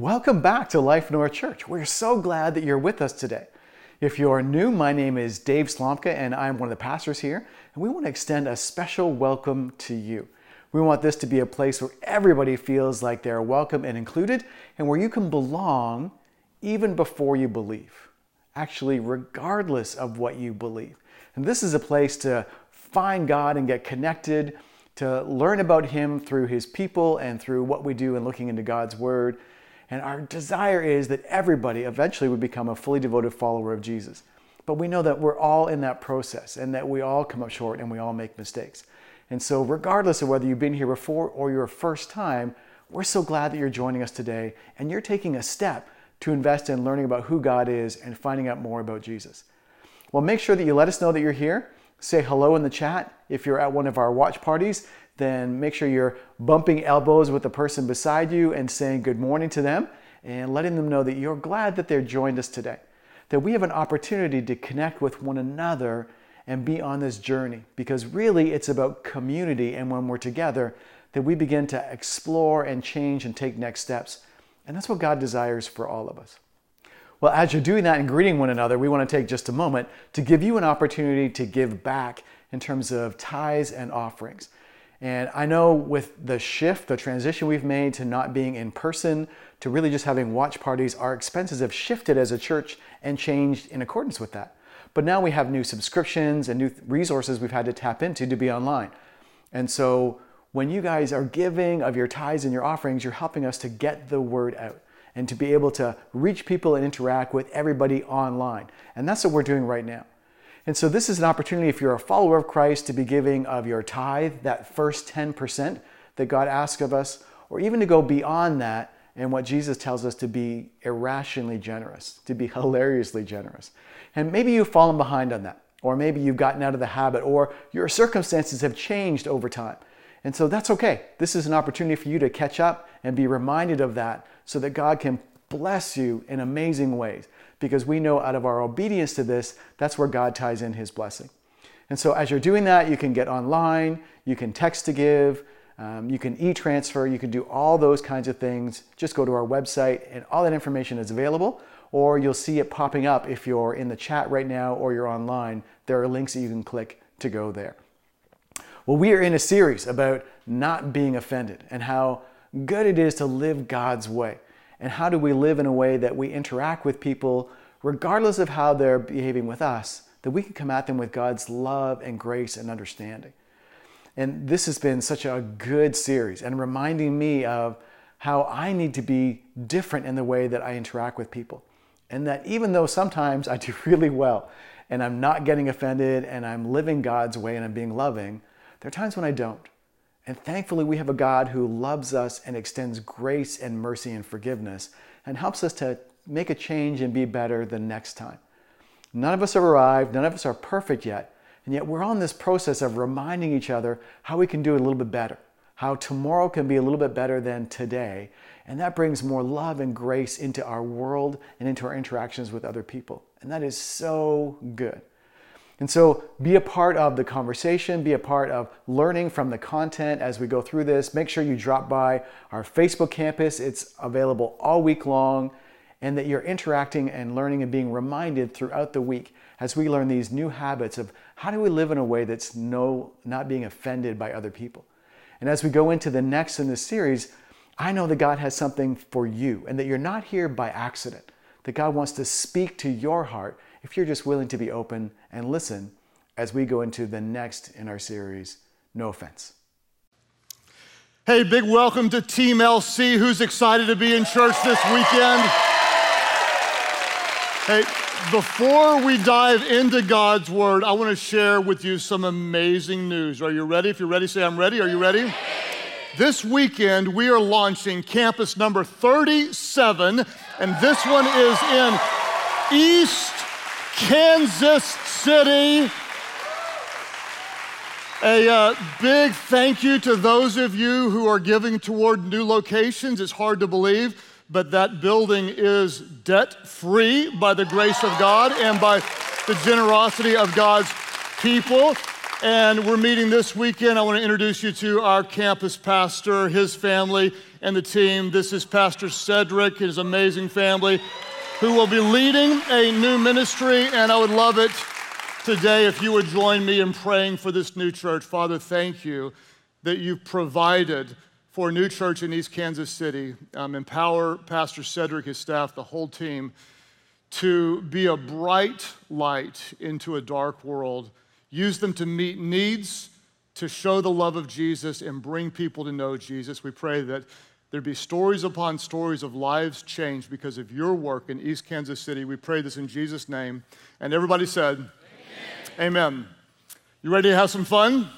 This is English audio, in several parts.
Welcome back to Life North Church. We're so glad that you're with us today. If you're new, my name is Dave Slomka and I'm one of the pastors here, and we want to extend a special welcome to you. We want this to be a place where everybody feels like they're welcome and included, and where you can belong even before you believe. Actually, regardless of what you believe. And this is a place to find God and get connected, to learn about Him through His people and through what we do in looking into God's Word and our desire is that everybody eventually would become a fully devoted follower of Jesus. But we know that we're all in that process and that we all come up short and we all make mistakes. And so, regardless of whether you've been here before or your first time, we're so glad that you're joining us today and you're taking a step to invest in learning about who God is and finding out more about Jesus. Well, make sure that you let us know that you're here. Say hello in the chat. If you're at one of our watch parties, then make sure you're bumping elbows with the person beside you and saying good morning to them and letting them know that you're glad that they're joined us today. That we have an opportunity to connect with one another and be on this journey because really it's about community and when we're together that we begin to explore and change and take next steps. And that's what God desires for all of us. Well, as you're doing that and greeting one another, we want to take just a moment to give you an opportunity to give back in terms of tithes and offerings. And I know with the shift, the transition we've made to not being in person, to really just having watch parties, our expenses have shifted as a church and changed in accordance with that. But now we have new subscriptions and new resources we've had to tap into to be online. And so when you guys are giving of your tithes and your offerings, you're helping us to get the word out and to be able to reach people and interact with everybody online. And that's what we're doing right now. And so this is an opportunity if you're a follower of Christ to be giving of your tithe, that first 10% that God asks of us, or even to go beyond that and what Jesus tells us to be irrationally generous, to be hilariously generous. And maybe you've fallen behind on that, or maybe you've gotten out of the habit, or your circumstances have changed over time. And so that's okay. This is an opportunity for you to catch up and be reminded of that so that God can bless you in amazing ways because we know out of our obedience to this, that's where God ties in his blessing. And so as you're doing that, you can get online, you can text to give, um, you can e transfer, you can do all those kinds of things. Just go to our website, and all that information is available, or you'll see it popping up if you're in the chat right now or you're online. There are links that you can click to go there. Well, we are in a series about not being offended and how good it is to live God's way. And how do we live in a way that we interact with people, regardless of how they're behaving with us, that we can come at them with God's love and grace and understanding. And this has been such a good series and reminding me of how I need to be different in the way that I interact with people. And that even though sometimes I do really well and I'm not getting offended and I'm living God's way and I'm being loving, there are times when I don't. And thankfully, we have a God who loves us and extends grace and mercy and forgiveness and helps us to make a change and be better the next time. None of us have arrived, none of us are perfect yet, and yet we're on this process of reminding each other how we can do it a little bit better, how tomorrow can be a little bit better than today. And that brings more love and grace into our world and into our interactions with other people. And that is so good. And so be a part of the conversation, be a part of learning from the content as we go through this. Make sure you drop by our Facebook campus, it's available all week long, and that you're interacting and learning and being reminded throughout the week as we learn these new habits of how do we live in a way that's no not being offended by other people. And as we go into the next in this series, I know that God has something for you and that you're not here by accident. That God wants to speak to your heart if you're just willing to be open and listen as we go into the next in our series, No Offense. Hey, big welcome to Team LC. Who's excited to be in church this weekend? Hey, before we dive into God's Word, I want to share with you some amazing news. Are you ready? If you're ready, say, I'm ready. Are you ready? This weekend, we are launching campus number 37, and this one is in East Kansas City. A uh, big thank you to those of you who are giving toward new locations. It's hard to believe, but that building is debt free by the grace of God and by the generosity of God's people. And we're meeting this weekend. I want to introduce you to our campus pastor, his family, and the team. This is Pastor Cedric, his amazing family, who will be leading a new ministry. And I would love it today if you would join me in praying for this new church. Father, thank you that you've provided for a new church in East Kansas City. Um, empower Pastor Cedric, his staff, the whole team to be a bright light into a dark world use them to meet needs, to show the love of Jesus, and bring people to know Jesus. We pray that there be stories upon stories of lives changed because of your work in East Kansas City. We pray this in Jesus' name. And everybody said, Amen. Amen. You ready to have some fun?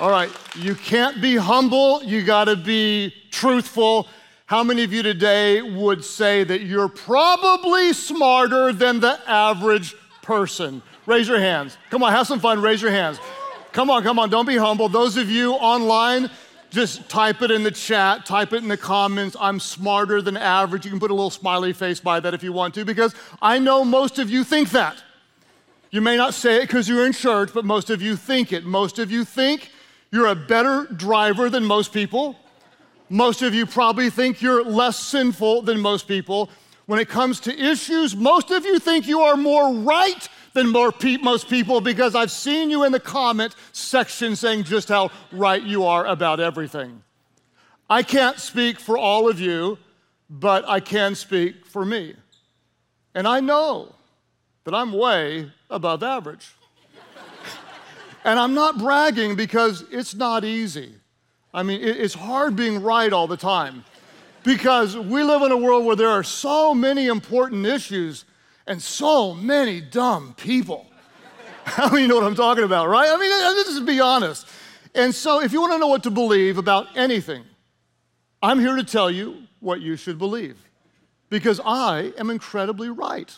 All right, you can't be humble, you gotta be truthful. How many of you today would say that you're probably smarter than the average person? Raise your hands. Come on, have some fun. Raise your hands. Come on, come on. Don't be humble. Those of you online, just type it in the chat, type it in the comments. I'm smarter than average. You can put a little smiley face by that if you want to, because I know most of you think that. You may not say it because you're in church, but most of you think it. Most of you think you're a better driver than most people. Most of you probably think you're less sinful than most people. When it comes to issues, most of you think you are more right than most people because I've seen you in the comment section saying just how right you are about everything. I can't speak for all of you, but I can speak for me. And I know that I'm way above average. and I'm not bragging because it's not easy. I mean, it's hard being right all the time because we live in a world where there are so many important issues and so many dumb people. I mean, you know what I'm talking about, right? I mean, let's be honest. And so, if you want to know what to believe about anything, I'm here to tell you what you should believe because I am incredibly right.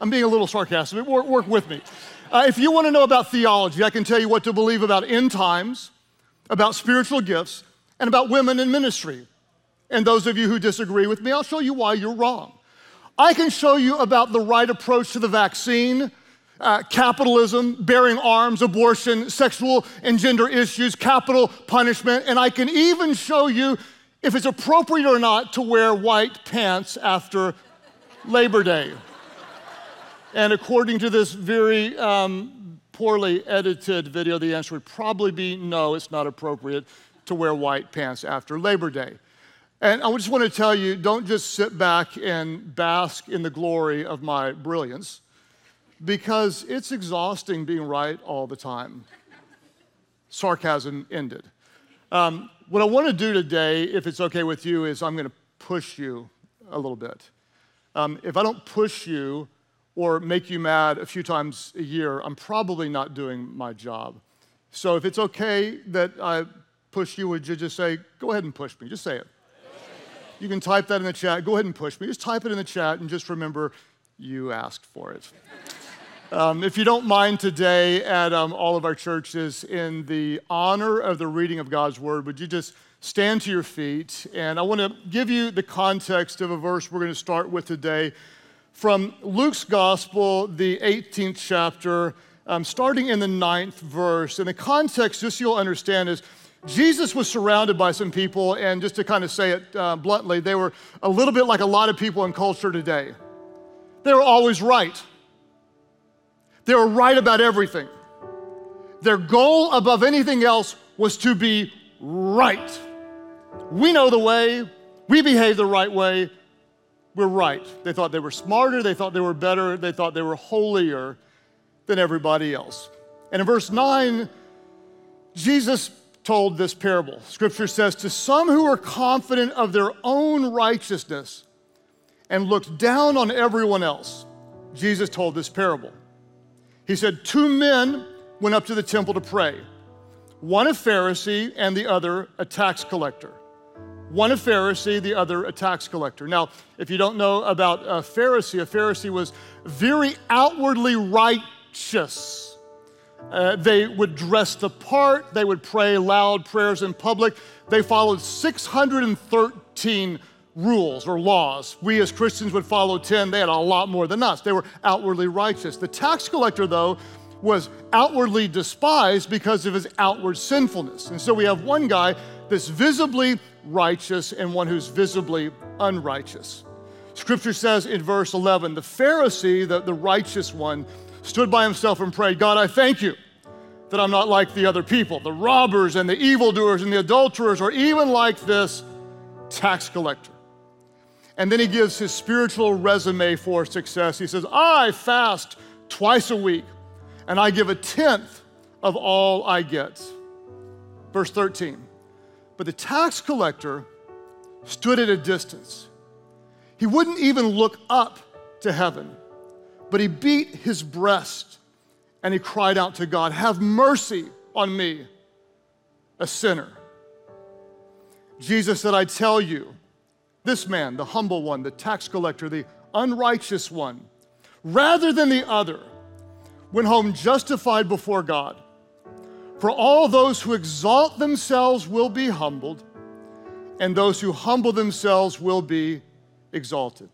I'm being a little sarcastic, work, work with me. Uh, if you want to know about theology, I can tell you what to believe about end times, about spiritual gifts, and about women in ministry. And those of you who disagree with me, I'll show you why you're wrong. I can show you about the right approach to the vaccine, uh, capitalism, bearing arms, abortion, sexual and gender issues, capital punishment, and I can even show you if it's appropriate or not to wear white pants after Labor Day. And according to this very um, poorly edited video, the answer would probably be no, it's not appropriate to wear white pants after Labor Day. And I just want to tell you don't just sit back and bask in the glory of my brilliance, because it's exhausting being right all the time. Sarcasm ended. Um, what I want to do today, if it's okay with you, is I'm going to push you a little bit. Um, if I don't push you or make you mad a few times a year, I'm probably not doing my job. So if it's okay that I push you, would you just say, go ahead and push me? Just say it. You can type that in the chat. Go ahead and push me. Just type it in the chat and just remember you asked for it. Um, if you don't mind today at um, all of our churches, in the honor of the reading of God's word, would you just stand to your feet? And I want to give you the context of a verse we're going to start with today from Luke's gospel, the 18th chapter, um, starting in the ninth verse. And the context, just so you'll understand, is Jesus was surrounded by some people, and just to kind of say it uh, bluntly, they were a little bit like a lot of people in culture today. They were always right. They were right about everything. Their goal above anything else was to be right. We know the way, we behave the right way, we're right. They thought they were smarter, they thought they were better, they thought they were holier than everybody else. And in verse 9, Jesus told this parable. Scripture says, To some who are confident of their own righteousness and looked down on everyone else, Jesus told this parable. He said, Two men went up to the temple to pray, one a Pharisee and the other a tax collector. One a Pharisee, the other a tax collector. Now, if you don't know about a Pharisee, a Pharisee was very outwardly righteous uh, they would dress the part, they would pray loud prayers in public. They followed 613 rules or laws. We as Christians would follow 10. They had a lot more than us. They were outwardly righteous. The tax collector, though, was outwardly despised because of his outward sinfulness. And so we have one guy that's visibly righteous and one who's visibly unrighteous. Scripture says in verse 11 the Pharisee, the, the righteous one, stood by himself and prayed, God, I thank you that I'm not like the other people, the robbers and the evildoers and the adulterers, or even like this tax collector. And then he gives his spiritual resume for success. He says, I fast twice a week and I give a tenth of all I get. Verse 13. But the tax collector stood at a distance. He wouldn't even look up to heaven, but he beat his breast and he cried out to God, Have mercy on me, a sinner. Jesus said, I tell you, this man, the humble one, the tax collector, the unrighteous one, rather than the other, went home justified before God. For all those who exalt themselves will be humbled, and those who humble themselves will be exalted.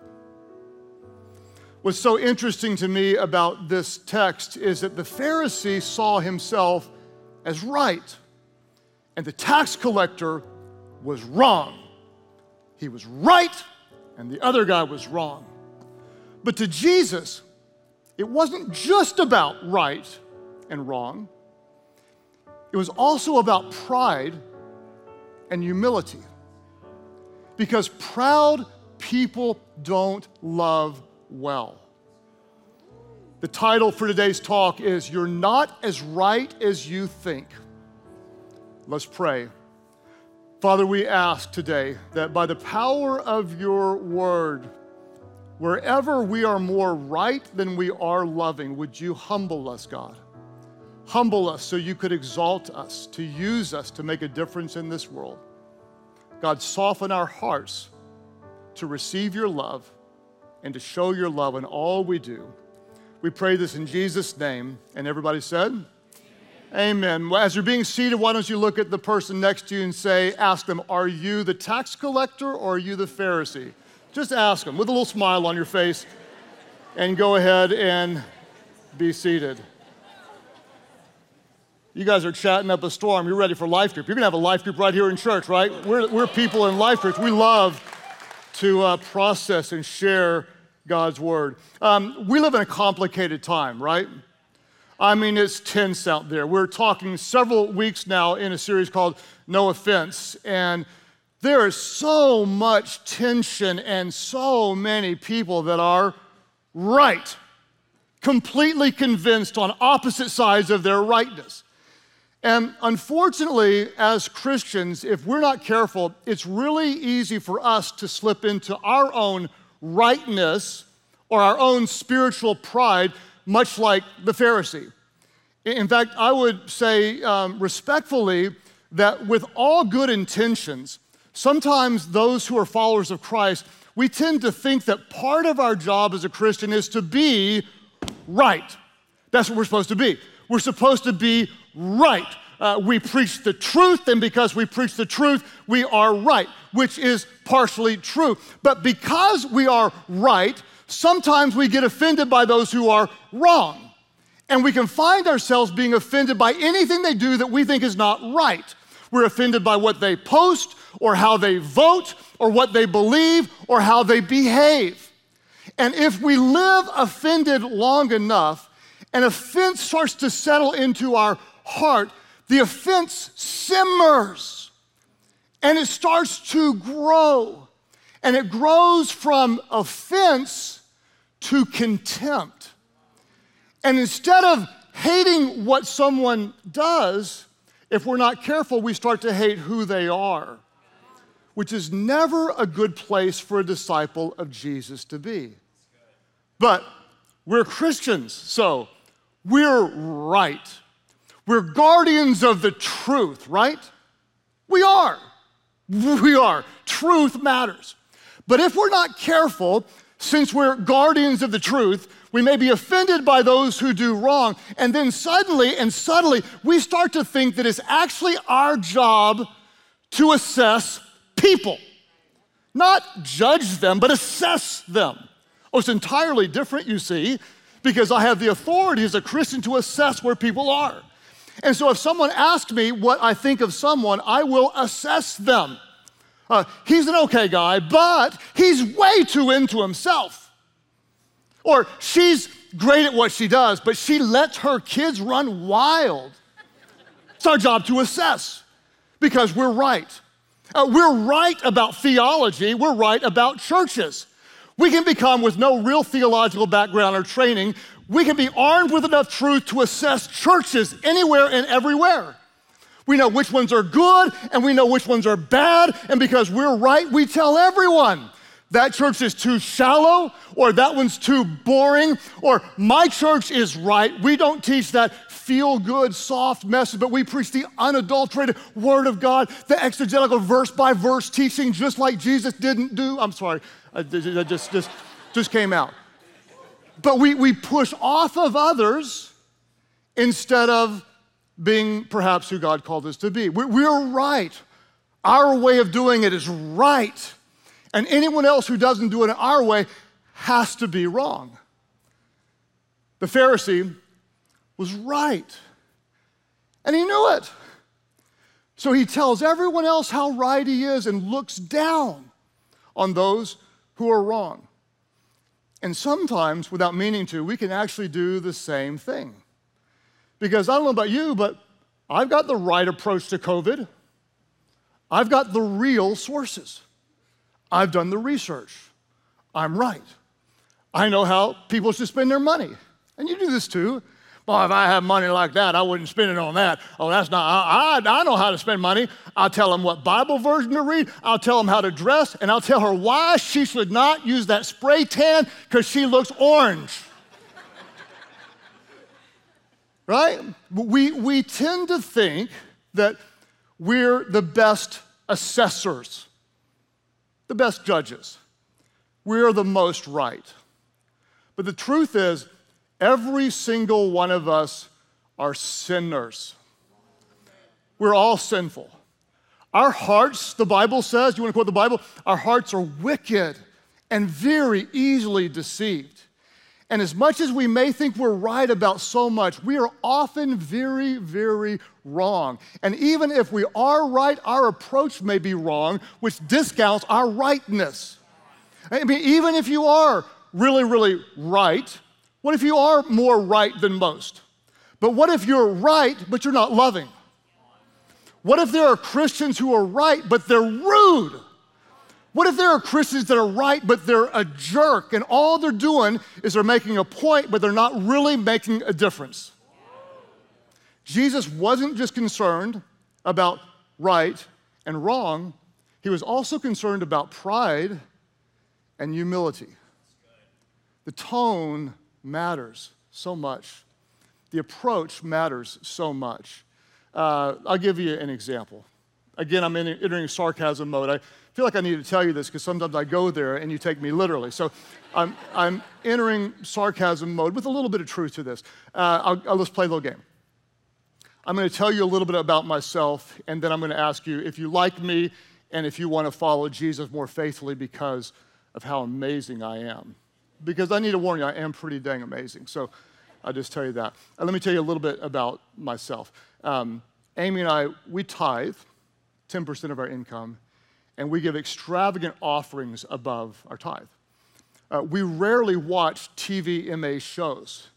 What's so interesting to me about this text is that the Pharisee saw himself as right, and the tax collector was wrong. He was right, and the other guy was wrong. But to Jesus, it wasn't just about right and wrong, it was also about pride and humility. Because proud people don't love well. The title for today's talk is You're Not as Right as You Think. Let's pray. Father, we ask today that by the power of your word, wherever we are more right than we are loving, would you humble us, God? Humble us so you could exalt us, to use us to make a difference in this world. God, soften our hearts to receive your love and to show your love in all we do. We pray this in Jesus' name. And everybody said, Amen. As you're being seated, why don't you look at the person next to you and say, ask them, Are you the tax collector or are you the Pharisee? Just ask them with a little smile on your face and go ahead and be seated. You guys are chatting up a storm. You're ready for life group. You're going to have a life group right here in church, right? We're, we're people in life groups. We love to uh, process and share God's word. Um, we live in a complicated time, right? I mean, it's tense out there. We're talking several weeks now in a series called No Offense, and there is so much tension and so many people that are right, completely convinced on opposite sides of their rightness. And unfortunately, as Christians, if we're not careful, it's really easy for us to slip into our own rightness or our own spiritual pride much like the Pharisee. In fact, I would say um, respectfully that with all good intentions, sometimes those who are followers of Christ, we tend to think that part of our job as a Christian is to be right. That's what we're supposed to be. We're supposed to be right. Uh, we preach the truth, and because we preach the truth, we are right, which is partially true. But because we are right, sometimes we get offended by those who are wrong. And we can find ourselves being offended by anything they do that we think is not right. We're offended by what they post, or how they vote, or what they believe, or how they behave. And if we live offended long enough, an offense starts to settle into our heart, the offense simmers and it starts to grow. And it grows from offense to contempt. And instead of hating what someone does, if we're not careful, we start to hate who they are, which is never a good place for a disciple of Jesus to be. But we're Christians, so we're right. We're guardians of the truth, right? We are. We are. Truth matters. But if we're not careful, since we're guardians of the truth, we may be offended by those who do wrong. And then suddenly and subtly, we start to think that it's actually our job to assess people, not judge them, but assess them. Oh, it's entirely different, you see, because I have the authority as a Christian to assess where people are. And so if someone asks me what I think of someone, I will assess them. Uh, he's an okay guy, but he's way too into himself. Or she's great at what she does, but she lets her kids run wild. It's our job to assess because we're right. Uh, we're right about theology, we're right about churches. We can become, with no real theological background or training, we can be armed with enough truth to assess churches anywhere and everywhere. We know which ones are good and we know which ones are bad, and because we're right, we tell everyone that church is too shallow, or that one's too boring, or my church is right. We don't teach that feel good, soft message, but we preach the unadulterated Word of God, the exegetical verse by verse teaching, just like Jesus didn't do. I'm sorry, that just, just, just came out. But we, we push off of others instead of being perhaps who God called us to be. We're, we're right. Our way of doing it is right. And anyone else who doesn't do it our way has to be wrong. The Pharisee was right. And he knew it. So he tells everyone else how right he is and looks down on those who are wrong. And sometimes, without meaning to, we can actually do the same thing. Because I don't know about you, but I've got the right approach to COVID. I've got the real sources. I've done the research. I'm right. I know how people should spend their money. And you do this too. Boy, if I had money like that, I wouldn't spend it on that. Oh, that's not, I, I, I know how to spend money. I'll tell them what Bible version to read. I'll tell them how to dress, and I'll tell her why she should not use that spray tan because she looks orange. right? We, we tend to think that we're the best assessors, the best judges. We're the most right. But the truth is, Every single one of us are sinners. We're all sinful. Our hearts, the Bible says, you want to quote the Bible? Our hearts are wicked and very easily deceived. And as much as we may think we're right about so much, we are often very, very wrong. And even if we are right, our approach may be wrong, which discounts our rightness. I mean, even if you are really, really right, what if you are more right than most? But what if you're right, but you're not loving? What if there are Christians who are right, but they're rude? What if there are Christians that are right, but they're a jerk, and all they're doing is they're making a point, but they're not really making a difference? Jesus wasn't just concerned about right and wrong, he was also concerned about pride and humility. The tone matters so much. The approach matters so much. Uh, I'll give you an example. Again, I'm in, entering sarcasm mode. I feel like I need to tell you this because sometimes I go there and you take me literally. So I'm, I'm entering sarcasm mode with a little bit of truth to this. Uh, I'll, I'll just play a little game. I'm going to tell you a little bit about myself, and then I'm going to ask you if you like me and if you want to follow Jesus more faithfully because of how amazing I am because I need to warn you, I am pretty dang amazing. So I'll just tell you that. Uh, let me tell you a little bit about myself. Um, Amy and I, we tithe 10% of our income, and we give extravagant offerings above our tithe. Uh, we rarely watch TVMA shows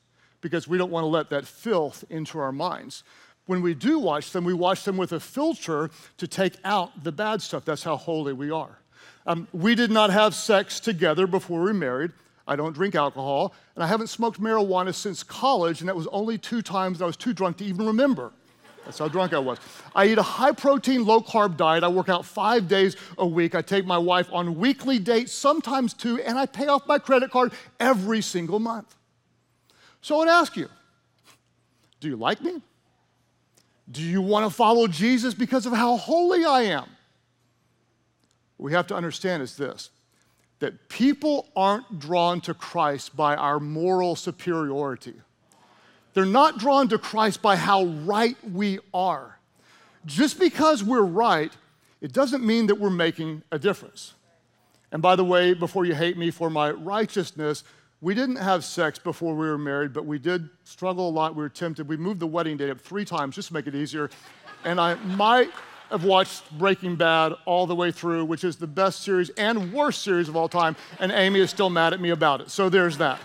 because we don't want to let that filth into our minds. When we do watch them, we watch them with a filter to take out the bad stuff. That's how holy we are. Um, we did not have sex together before we married. I don't drink alcohol, and I haven't smoked marijuana since college, and that was only two times I was too drunk to even remember. That's how drunk I was. I eat a high protein, low carb diet. I work out five days a week. I take my wife on weekly dates, sometimes two, and I pay off my credit card every single month. So I would ask you do you like me? Do you want to follow Jesus because of how holy I am? What we have to understand is this that people aren't drawn to Christ by our moral superiority. They're not drawn to Christ by how right we are. Just because we're right, it doesn't mean that we're making a difference. And by the way, before you hate me for my righteousness, We didn't have sex before we were married, but we did struggle a lot. We were tempted. We moved the wedding date up three times just to make it easier. And I might have watched Breaking Bad all the way through, which is the best series and worst series of all time, and Amy is still mad at me about it. So there's that.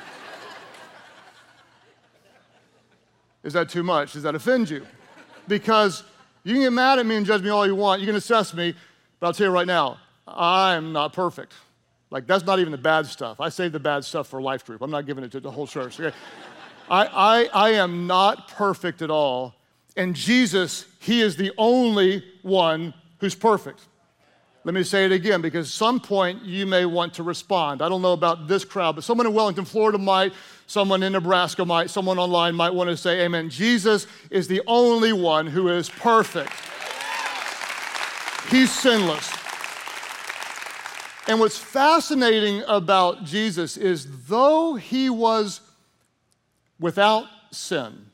Is that too much? Does that offend you? Because you can get mad at me and judge me all you want. You can assess me, but I'll tell you right now, I'm not perfect. Like, that's not even the bad stuff. I save the bad stuff for life group. I'm not giving it to the whole church. Okay? I, I, I am not perfect at all. And Jesus, He is the only one who's perfect. Let me say it again because at some point you may want to respond. I don't know about this crowd, but someone in Wellington, Florida might, someone in Nebraska might, someone online might want to say, Amen. Jesus is the only one who is perfect. He's sinless. And what's fascinating about Jesus is though he was without sin,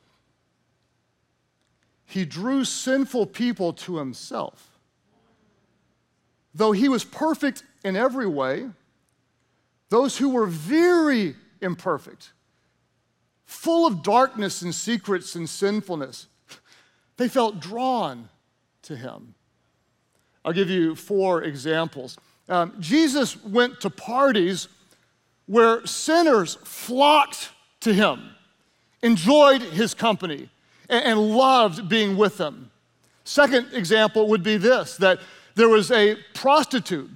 he drew sinful people to himself. Though he was perfect in every way, those who were very imperfect, full of darkness and secrets and sinfulness, they felt drawn to him. I'll give you four examples. Um, Jesus went to parties where sinners flocked to him, enjoyed his company, and, loved being with them. Second example would be this that there was a prostitute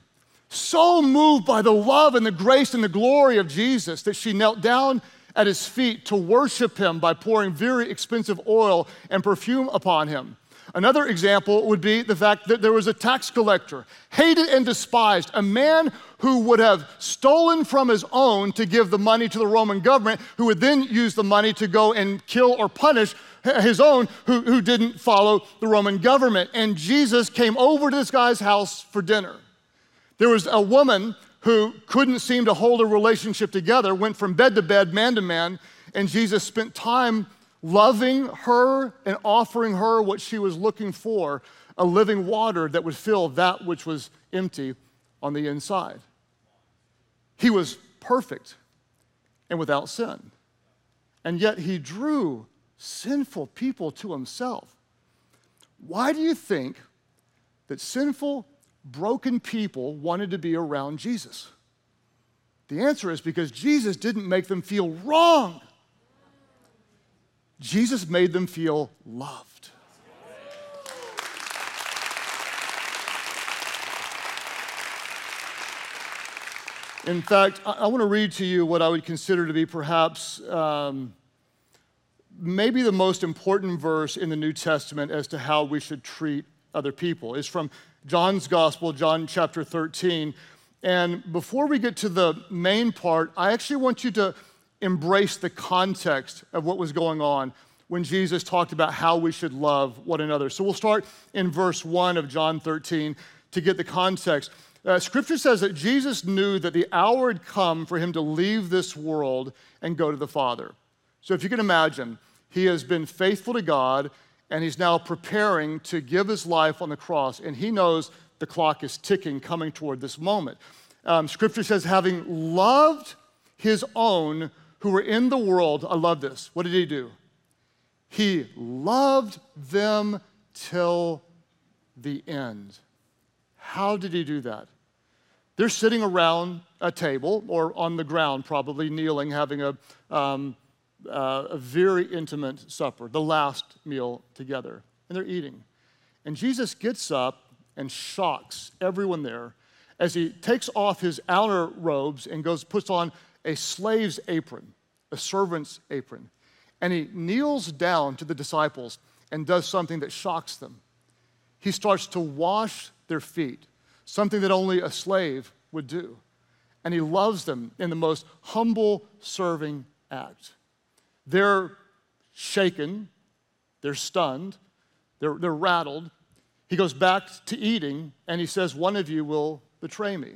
so moved by the love and the grace and the glory of Jesus that she knelt down at his feet to worship him by pouring very expensive oil and perfume upon him. Another example would be the fact that there was a tax collector, hated and despised, a man who would have stolen from his own to give the money to the Roman government, who would then use the money to go and kill or punish his own who, who didn't follow the Roman government. And Jesus came over to this guy's house for dinner. There was a woman who couldn't seem to hold a relationship together, went from bed to bed, man to man, and Jesus spent time loving her and offering her what she was looking for a living water that would fill that which was empty on the inside. He was perfect and without sin. And yet he drew sinful people to himself. Why do you think that sinful, broken people wanted to be around Jesus? The answer is because Jesus didn't make them feel wrong. Jesus made them feel loved. In fact, I, want to read to you what I would consider to be perhaps um, maybe the most important verse in the New Testament as to how we should treat other people. It's from John's Gospel, John chapter 13. And before we get to the main part, I actually want you to embrace the context of what was going on when Jesus talked about how we should love one another. So we'll start in verse 1 of John 13 to get the context. Uh, scripture says that Jesus knew that the hour had come for him to leave this world and go to the Father. So if you can imagine, he has been faithful to God and he's now preparing to give his life on the cross, and he knows the clock is ticking coming toward this moment. Um, scripture says, having loved his own who were in the world, I love this. What did he do? He loved them till the end. How did he do that? They're sitting around a table or on the ground, probably kneeling, having a, um, uh, a very intimate supper, the last meal together, and they're eating. And Jesus gets up and shocks everyone there as he takes off his outer robes and goes puts on a slave's apron, a servant's apron. And he kneels down to the disciples and does something that shocks them. He starts to wash their feet, something that only a slave would do. And he loves them in the most humble, serving act. They're shaken, they're stunned, they're, they're rattled. He goes back to eating and he says, One of you will betray me.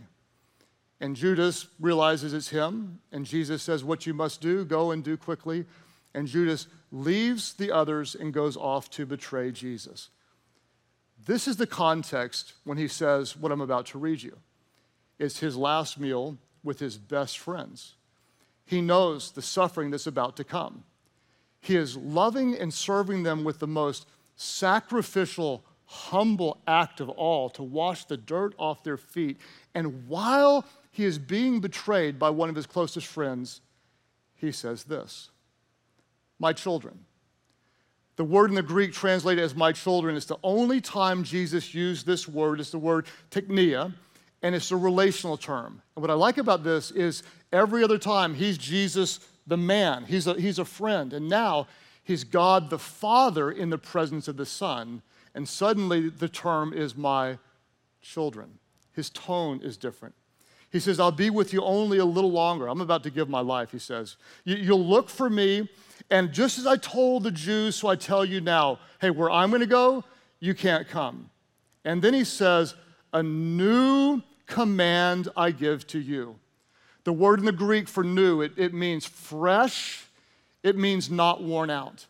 And Judas realizes it's him, and Jesus says, What you must do, go and do quickly. And Judas leaves the others and goes off to betray Jesus. This is the context when he says what I'm about to read you. It's his last meal with his best friends. he knows the suffering that's about to come. He is loving and serving them with the most sacrificial, humble act of all to wash the dirt off their feet. And while he is being betrayed by one of his closest friends, he says this My children. The word in the Greek translated as my children is the only time Jesus used this word. It's the word teknia, and it's a relational term. And what I like about this is every other time he's Jesus the man, he's a, he's a friend. And now he's God the Father in the presence of the Son. And suddenly the term is my children. His tone is different. He says, I'll be with you only a little longer. I'm about to give my life, he says. You'll look for me, and just as I told the Jews, so I tell you now hey, where I'm going to go, you can't come. And then he says, A new command I give to you. The word in the Greek for new, it, it means fresh, it means not worn out.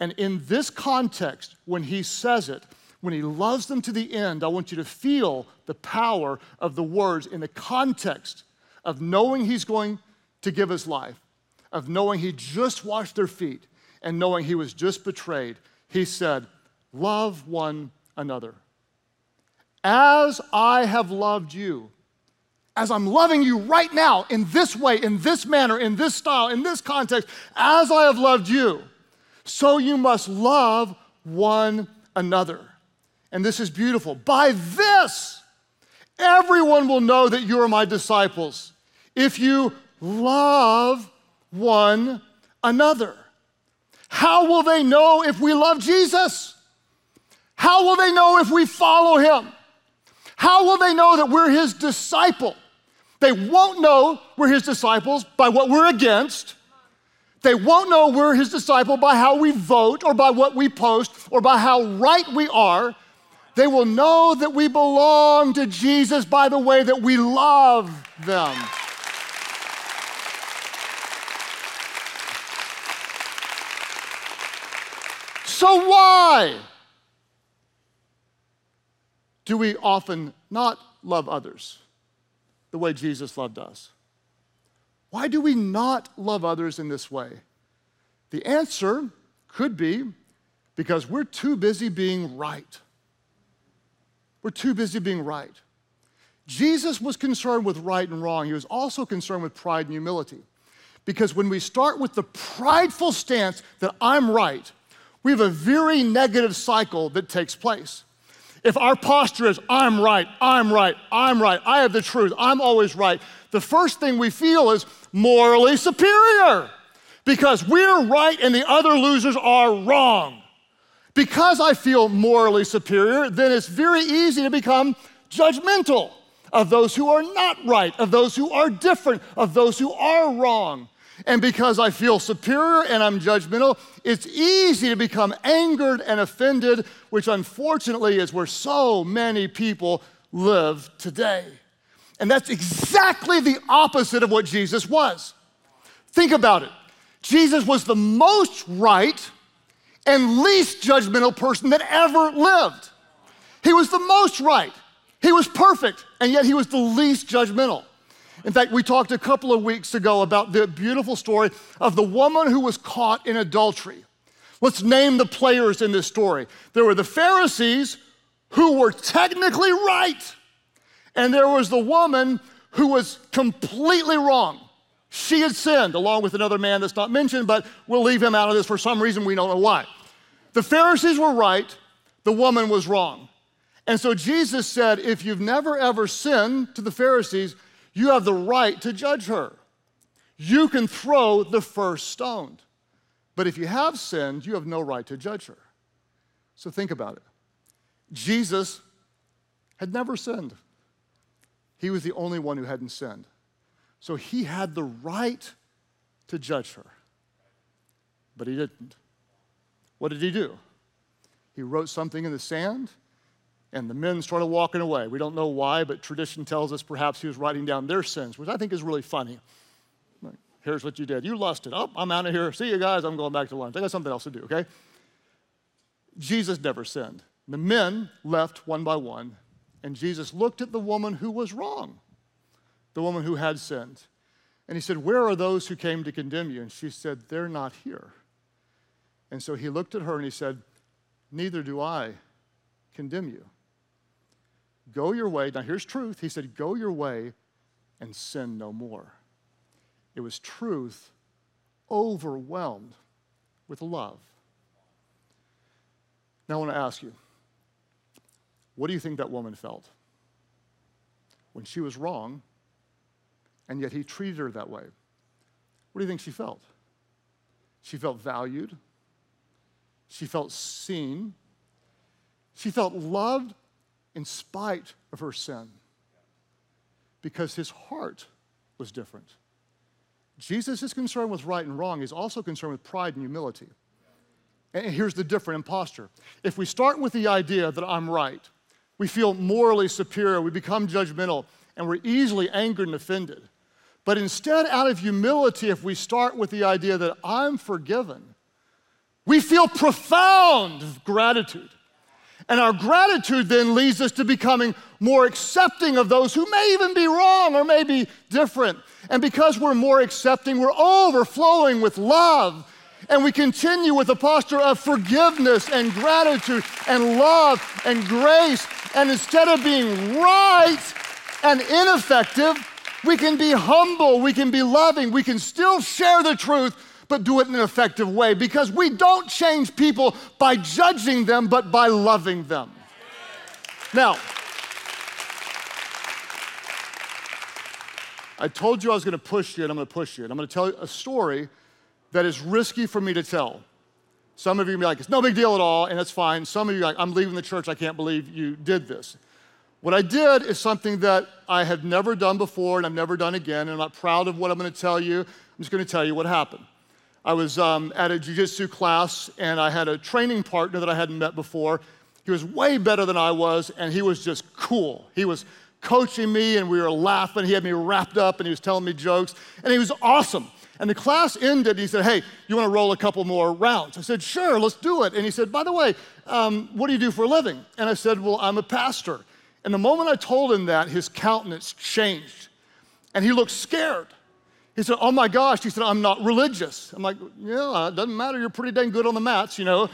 And in this context, when he says it, when he loves them to the end, I want you to feel the power of the words in the context of knowing he's going to give his life, of knowing he just washed their feet, and knowing he was just betrayed. He said, Love one another. As I have loved you, as I'm loving you right now, in this way, in this manner, in this style, in this context, as I have loved you, so you must love one another. And this is beautiful. By this, everyone will know that you are my disciples if you love one another. How will they know if we love Jesus? How will they know if we follow him? How will they know that we're his disciple? They won't know we're his disciples by what we're against. They won't know we're his disciple by how we vote or by what we post or by how right we are. They will know that we belong to Jesus by the way that we love them. So, why do we often not love others the way Jesus loved us? Why do we not love others in this way? The answer could be because we're too busy being right. We're too busy being right. Jesus was concerned with right and wrong. He was also concerned with pride and humility. Because when we start with the prideful stance that I'm right, we have a very negative cycle that takes place. If our posture is, I'm right, I'm right, I'm right, I have the truth, I'm always right, the first thing we feel is morally superior because we're right and the other losers are wrong. Because I feel morally superior, then it's very easy to become judgmental of those who are not right, of those who are different, of those who are wrong. And because I feel superior and I'm judgmental, it's easy to become angered and offended, which unfortunately is where so many people live today. And that's exactly the opposite of what Jesus was. Think about it. Jesus was the most right and least judgmental person that ever lived. He was the most right. He was perfect, and yet he was the least judgmental. In fact, we talked a couple of weeks ago about the beautiful story of the woman who was caught in adultery. Let's name the players in this story. There were the Pharisees who were technically right, and there was the woman who was completely wrong. She had sinned along with another man that's not mentioned, but we'll leave him out of this for some reason we don't know why. The Pharisees were right, the woman was wrong. And so Jesus said, if you've never ever sinned to the Pharisees, you have the right to judge her. You can throw the first stone. But if you have sinned, you have no right to judge her. So think about it. Jesus had never sinned, he was the only one who hadn't sinned. So he had the right to judge her. But he didn't. What did he do? He wrote something in the sand, and the men started walking away. We don't know why, but tradition tells us perhaps he was writing down their sins, which I think is really funny. Like, Here's what you did. You lusted. Oh, I'm out of here. See you guys. I'm going back to lunch. I got something else to do, okay? Jesus never sinned. The men left one by one, and Jesus looked at the woman who was wrong, the woman who had sinned. And he said, Where are those who came to condemn you? And she said, They're not here. And so he looked at her and he said, Neither do I condemn you. Go your way. Now here's truth. He said, Go your way and sin no more. It was truth overwhelmed with love. Now I want to ask you, what do you think that woman felt? When she was wrong, and yet he treated her that way. What do you think she felt? She felt valued. She felt seen. She felt loved in spite of her sin because his heart was different. Jesus is concerned with right and wrong. He's also concerned with pride and humility. And here's the different imposture. If we start with the idea that I'm right, we feel morally superior, we become judgmental, and we're easily angered and offended. But instead, out of humility, if we start with the idea that I'm forgiven, we feel profound gratitude. And our gratitude then leads us to becoming more accepting of those who may even be wrong or may be different. And because we're more accepting, we're overflowing with love. And we continue with a posture of forgiveness and gratitude and love and grace. And instead of being right and ineffective, we can be humble, we can be loving, we can still share the truth, but do it in an effective way because we don't change people by judging them, but by loving them. Now, I told you I was going to push you, and I'm going to push you. And I'm going to tell you a story that is risky for me to tell. Some of you be like, it's no big deal at all, and it's fine. Some of you are like, I'm leaving the church. I can't believe you did this. What I did is something that I have never done before and I've never done again, and I'm not proud of what I'm going to tell you. I'm just going to tell you what happened. I was um, at a jiu-jitsu class, and I had a training partner that I hadn't met before. He was way better than I was, and he was just cool. He was coaching me, and we were laughing. He had me wrapped up, and he was telling me jokes, and he was awesome. And the class ended, and he said, Hey, you want to roll a couple more rounds? I said, Sure, let's do it. And he said, By the way, um, what do you do for a living? And I said, Well, I'm a pastor. And the moment I told him that, his countenance changed and he looked scared. He said, Oh my gosh. He said, I'm not religious. I'm like, Yeah, it doesn't matter. You're pretty dang good on the mats, you know.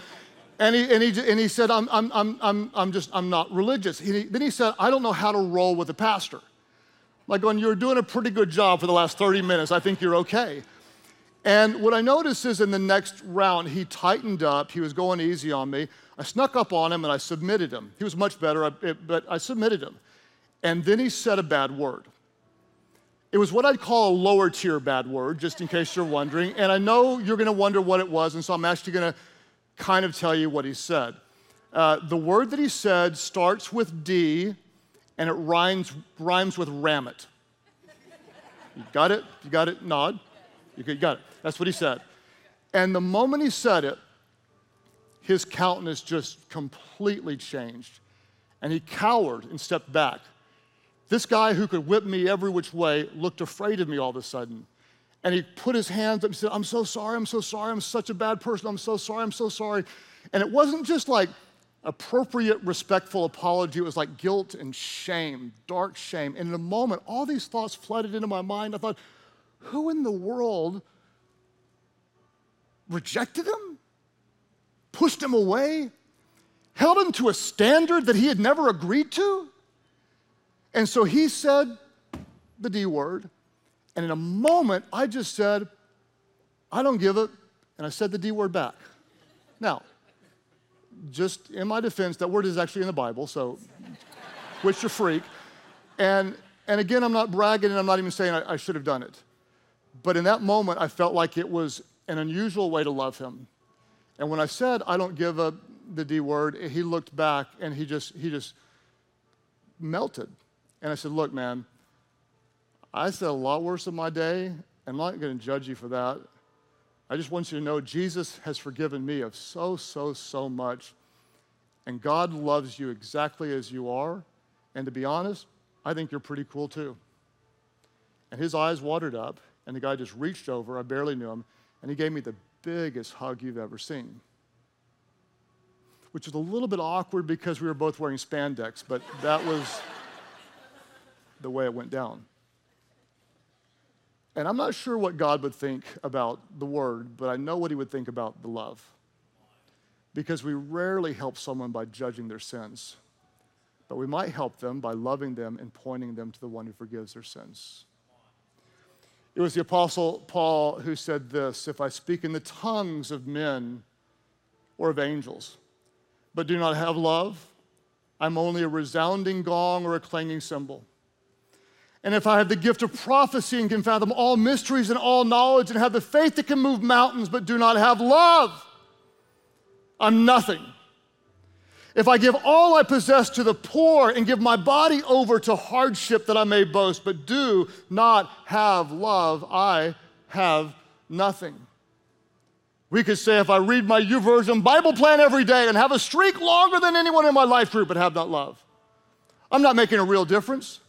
And he, and he, and he said, I'm, I'm, I'm, I'm, I'm just, I'm not religious. He, then he said, I don't know how to roll with a pastor. Like, going, you're doing a pretty good job for the last 30 minutes. I think you're okay. And what I noticed is in the next round, he tightened up. He was going easy on me. I snuck up on him and I submitted him. He was much better, but I submitted him. And then he said a bad word. It was what I'd call a lower tier bad word, just in case you're wondering. And I know you're going to wonder what it was, and so I'm actually going to kind of tell you what he said. Uh, the word that he said starts with D, and it rhymes, rhymes with rammet. You got it? You got it? Nod. You got it. That's what he said. And the moment he said it, his countenance just completely changed. And he cowered and stepped back. This guy who could whip me every which way looked afraid of me all of a sudden. And he put his hands up and said, I'm so sorry, I'm so sorry, I'm such a bad person, I'm so sorry, I'm so sorry. And it wasn't just like appropriate, respectful apology, it was like guilt and shame, dark shame. And in a moment, all these thoughts flooded into my mind. I thought, who in the world rejected him? Pushed him away, held him to a standard that he had never agreed to. And so he said the D word. And in a moment, I just said, I don't give it. And I said the D word back. Now, just in my defense, that word is actually in the Bible, so which you're freak. And, and again, I'm not bragging and I'm not even saying I, I should have done it. But in that moment, I felt like it was an unusual way to love him. And when I said I don't give a, the D word, he looked back and he just he just melted. And I said, "Look, man, I said a lot worse in my day. And I'm not going to judge you for that. I just want you to know Jesus has forgiven me of so so so much, and God loves you exactly as you are. And to be honest, I think you're pretty cool too." And his eyes watered up, and the guy just reached over. I barely knew him, and he gave me the biggest hug you've ever seen. Which was a little bit awkward because we were both wearing spandex, but that was the way it went down. And I'm not sure what God would think about the word, but I know what he would think about the love. Because we rarely help someone by judging their sins, but we might help them by loving them and pointing them to the one who forgives their sins. It was the Apostle Paul who said this If I speak in the tongues of men or of angels, but do not have love, I'm only a resounding gong or a clanging cymbal. And if I have the gift of prophecy and can fathom all mysteries and all knowledge and have the faith that can move mountains but do not have love, I'm nothing. If I give all I possess to the poor and give my body over to hardship that I may boast, but do not have love, I have nothing. We could say if I read my YouVersion Bible plan every day and have a streak longer than anyone in my life group but have not love, I'm not making a real difference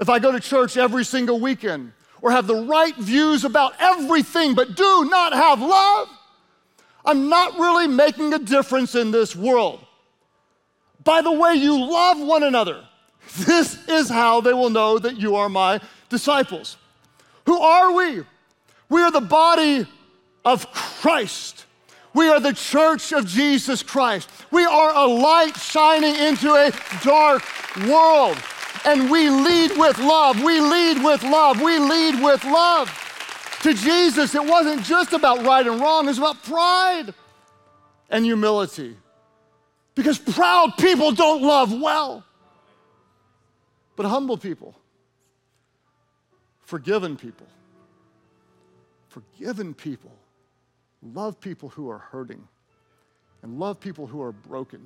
if I go to church every single weekend or have the right views about everything but do not have love, I'm not really making a difference in this world. By the way you love one another, this is how they will know that you are my disciples. Who are we? We are the body of Christ. We are the church of Jesus Christ. We are a light shining into a dark world and we lead with love. We lead with love. We lead with love. To Jesus, it wasn't just about right and wrong, it was about pride and humility. Because proud people don't love well, but humble people, forgiven people, forgiven people love people who are hurting and love people who are broken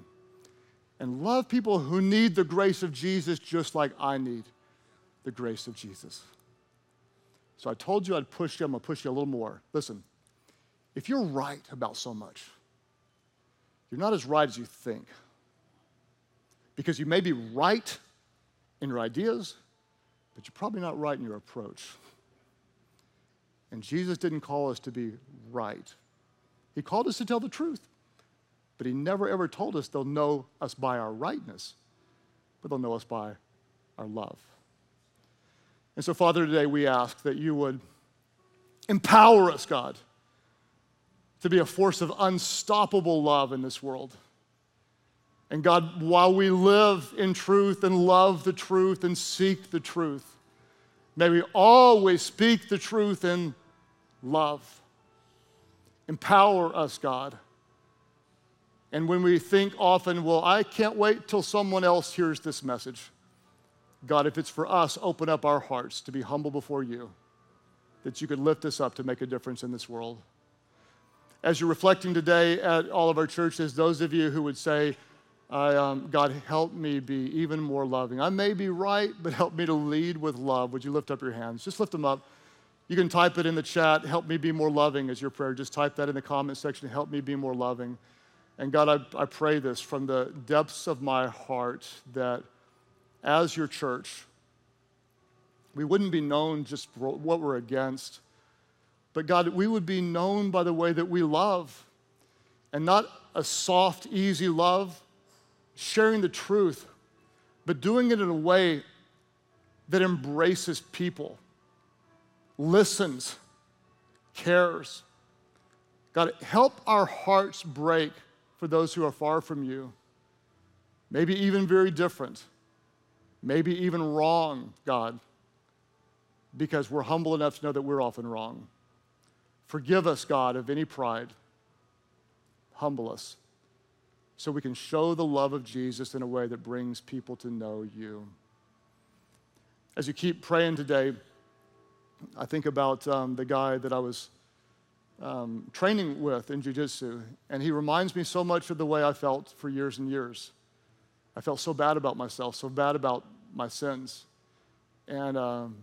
and love people who need the grace of Jesus just like I need the grace of Jesus. So I told you I'd push you, I'm gonna push you a little more. Listen, if you're right about so much, you're not as right as you think. Because you may be right in your ideas, but you're probably not right in your approach. And Jesus didn't call us to be right, He called us to tell the truth. But he never ever told us they'll know us by our rightness, but they'll know us by our love. And so, Father, today we ask that you would empower us, God, to be a force of unstoppable love in this world. And God, while we live in truth and love the truth and seek the truth, may we always speak the truth in love. Empower us, God and when we think often, well, I can't wait till someone else hears this message. God, if it's for us, open up our hearts to be humble before you, that you could lift us up to make a difference in this world. As you're reflecting today at all of our churches, those of you who would say, um, God, help me be even more loving. I may be right, but help me to lead with love. Would you lift up your hands? Just lift them up. You can type it in the chat, help me be more loving as your prayer. Just type that in the comment section, help me be more loving. And God, I, I pray this from the depths of my heart that as your church, we wouldn't be known just for what we're against, but God, we would be known by the way that we love and not a soft, easy love, sharing the truth, but doing it in a way that embraces people, listens, cares. God, help our hearts break for those who are far from you, maybe even very different, maybe even wrong, God, because we're humble enough to know that we're often wrong. Forgive us, God, of any pride. Humble us so we can show the love of Jesus in a way that brings people to know you. As you keep praying today, I think about um, the guy that I was um, training with in jiu-jitsu and he reminds me so much of the way i felt for years and years i felt so bad about myself so bad about my sins and um,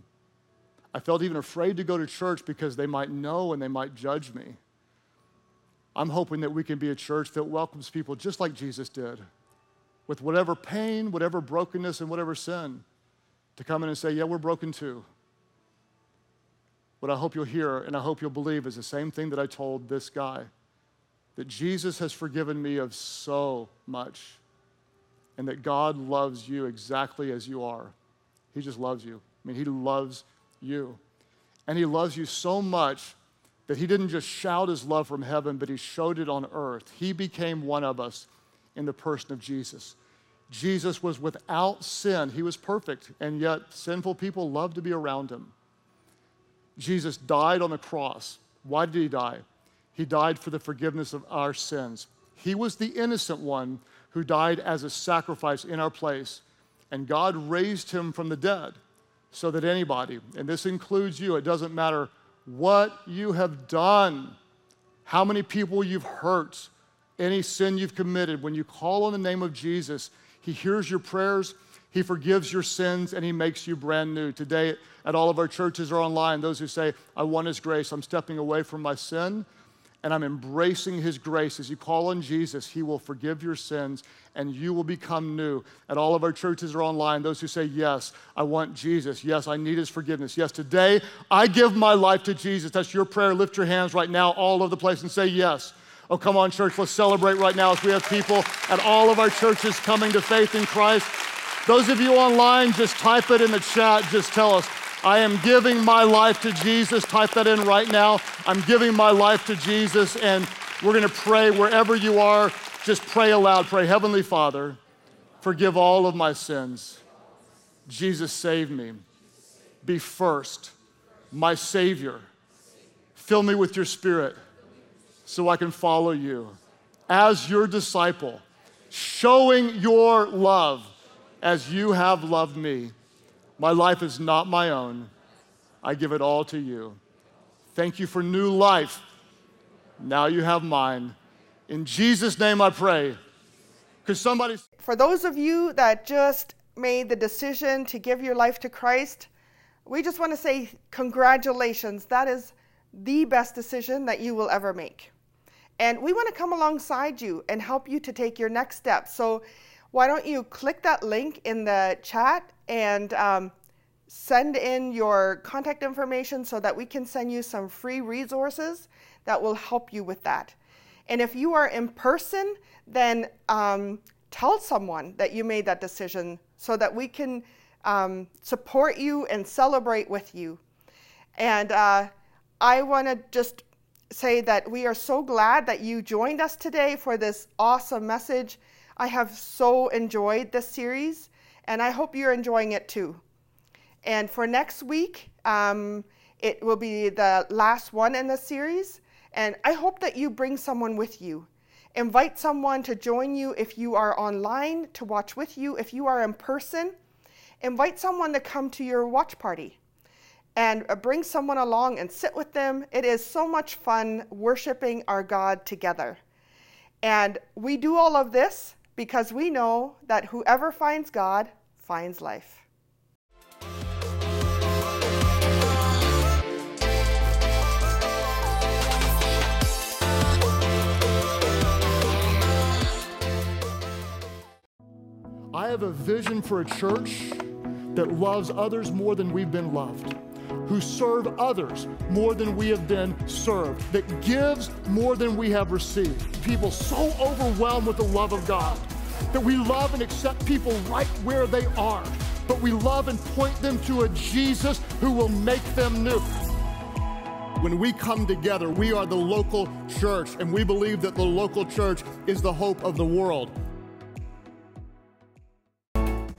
i felt even afraid to go to church because they might know and they might judge me i'm hoping that we can be a church that welcomes people just like jesus did with whatever pain whatever brokenness and whatever sin to come in and say yeah we're broken too what I hope you'll hear and I hope you'll believe is the same thing that I told this guy that Jesus has forgiven me of so much and that God loves you exactly as you are. He just loves you. I mean, He loves you. And he loves you so much that he didn't just shout his love from heaven, but he showed it on earth. He became one of us in the person of Jesus. Jesus was without sin. He was perfect, and yet sinful people loved to be around him. Jesus died on the cross. Why did he die? He died for the forgiveness of our sins. He was the innocent one who died as a sacrifice in our place, and God raised him from the dead so that anybody, and this includes you, it doesn't matter what you have done, how many people you've hurt, any sin you've committed, when you call on the name of Jesus, He hears your prayers, He forgives your sins, and He makes you brand new. Today, at all of our churches or online, those who say, I want His grace, I'm stepping away from my sin and I'm embracing His grace. As you call on Jesus, He will forgive your sins and you will become new. At all of our churches are online, those who say, Yes, I want Jesus. Yes, I need His forgiveness. Yes, today I give my life to Jesus. That's your prayer. Lift your hands right now, all over the place, and say, Yes. Oh, come on, church, let's celebrate right now as we have people at all of our churches coming to faith in Christ. Those of you online, just type it in the chat. Just tell us, I am giving my life to Jesus. Type that in right now. I'm giving my life to Jesus. And we're going to pray wherever you are. Just pray aloud. Pray, Heavenly Father, forgive all of my sins. Jesus, save me. Be first, my Savior. Fill me with your Spirit so I can follow you as your disciple, showing your love as you have loved me. My life is not my own. I give it all to you. Thank you for new life. Now you have mine. In Jesus' name I pray. Because somebody. For those of you that just made the decision to give your life to Christ, we just want to say congratulations. That is the best decision that you will ever make. And we want to come alongside you and help you to take your next step. So why don't you click that link in the chat and um, send in your contact information so that we can send you some free resources that will help you with that. And if you are in person, then um, tell someone that you made that decision so that we can um, support you and celebrate with you. And uh, I want to just say that we are so glad that you joined us today for this awesome message. I have so enjoyed this series, and I hope you're enjoying it too. And for next week, um, it will be the last one in the series. And I hope that you bring someone with you. Invite someone to join you if you are online to watch with you. If you are in person, invite someone to come to your watch party and uh, bring someone along and sit with them. It is so much fun worshiping our God together. And we do all of this because we know that whoever finds God finds life. I have a vision for a church that loves others more than we've been loved, who serve others more than we have been served, that gives more than we have received. People so overwhelmed with the love of God that we love and accept people right where they are, but we love and point them to a Jesus who will make them new. When we come together, we are the local church, and we believe that the local church is the hope of the world.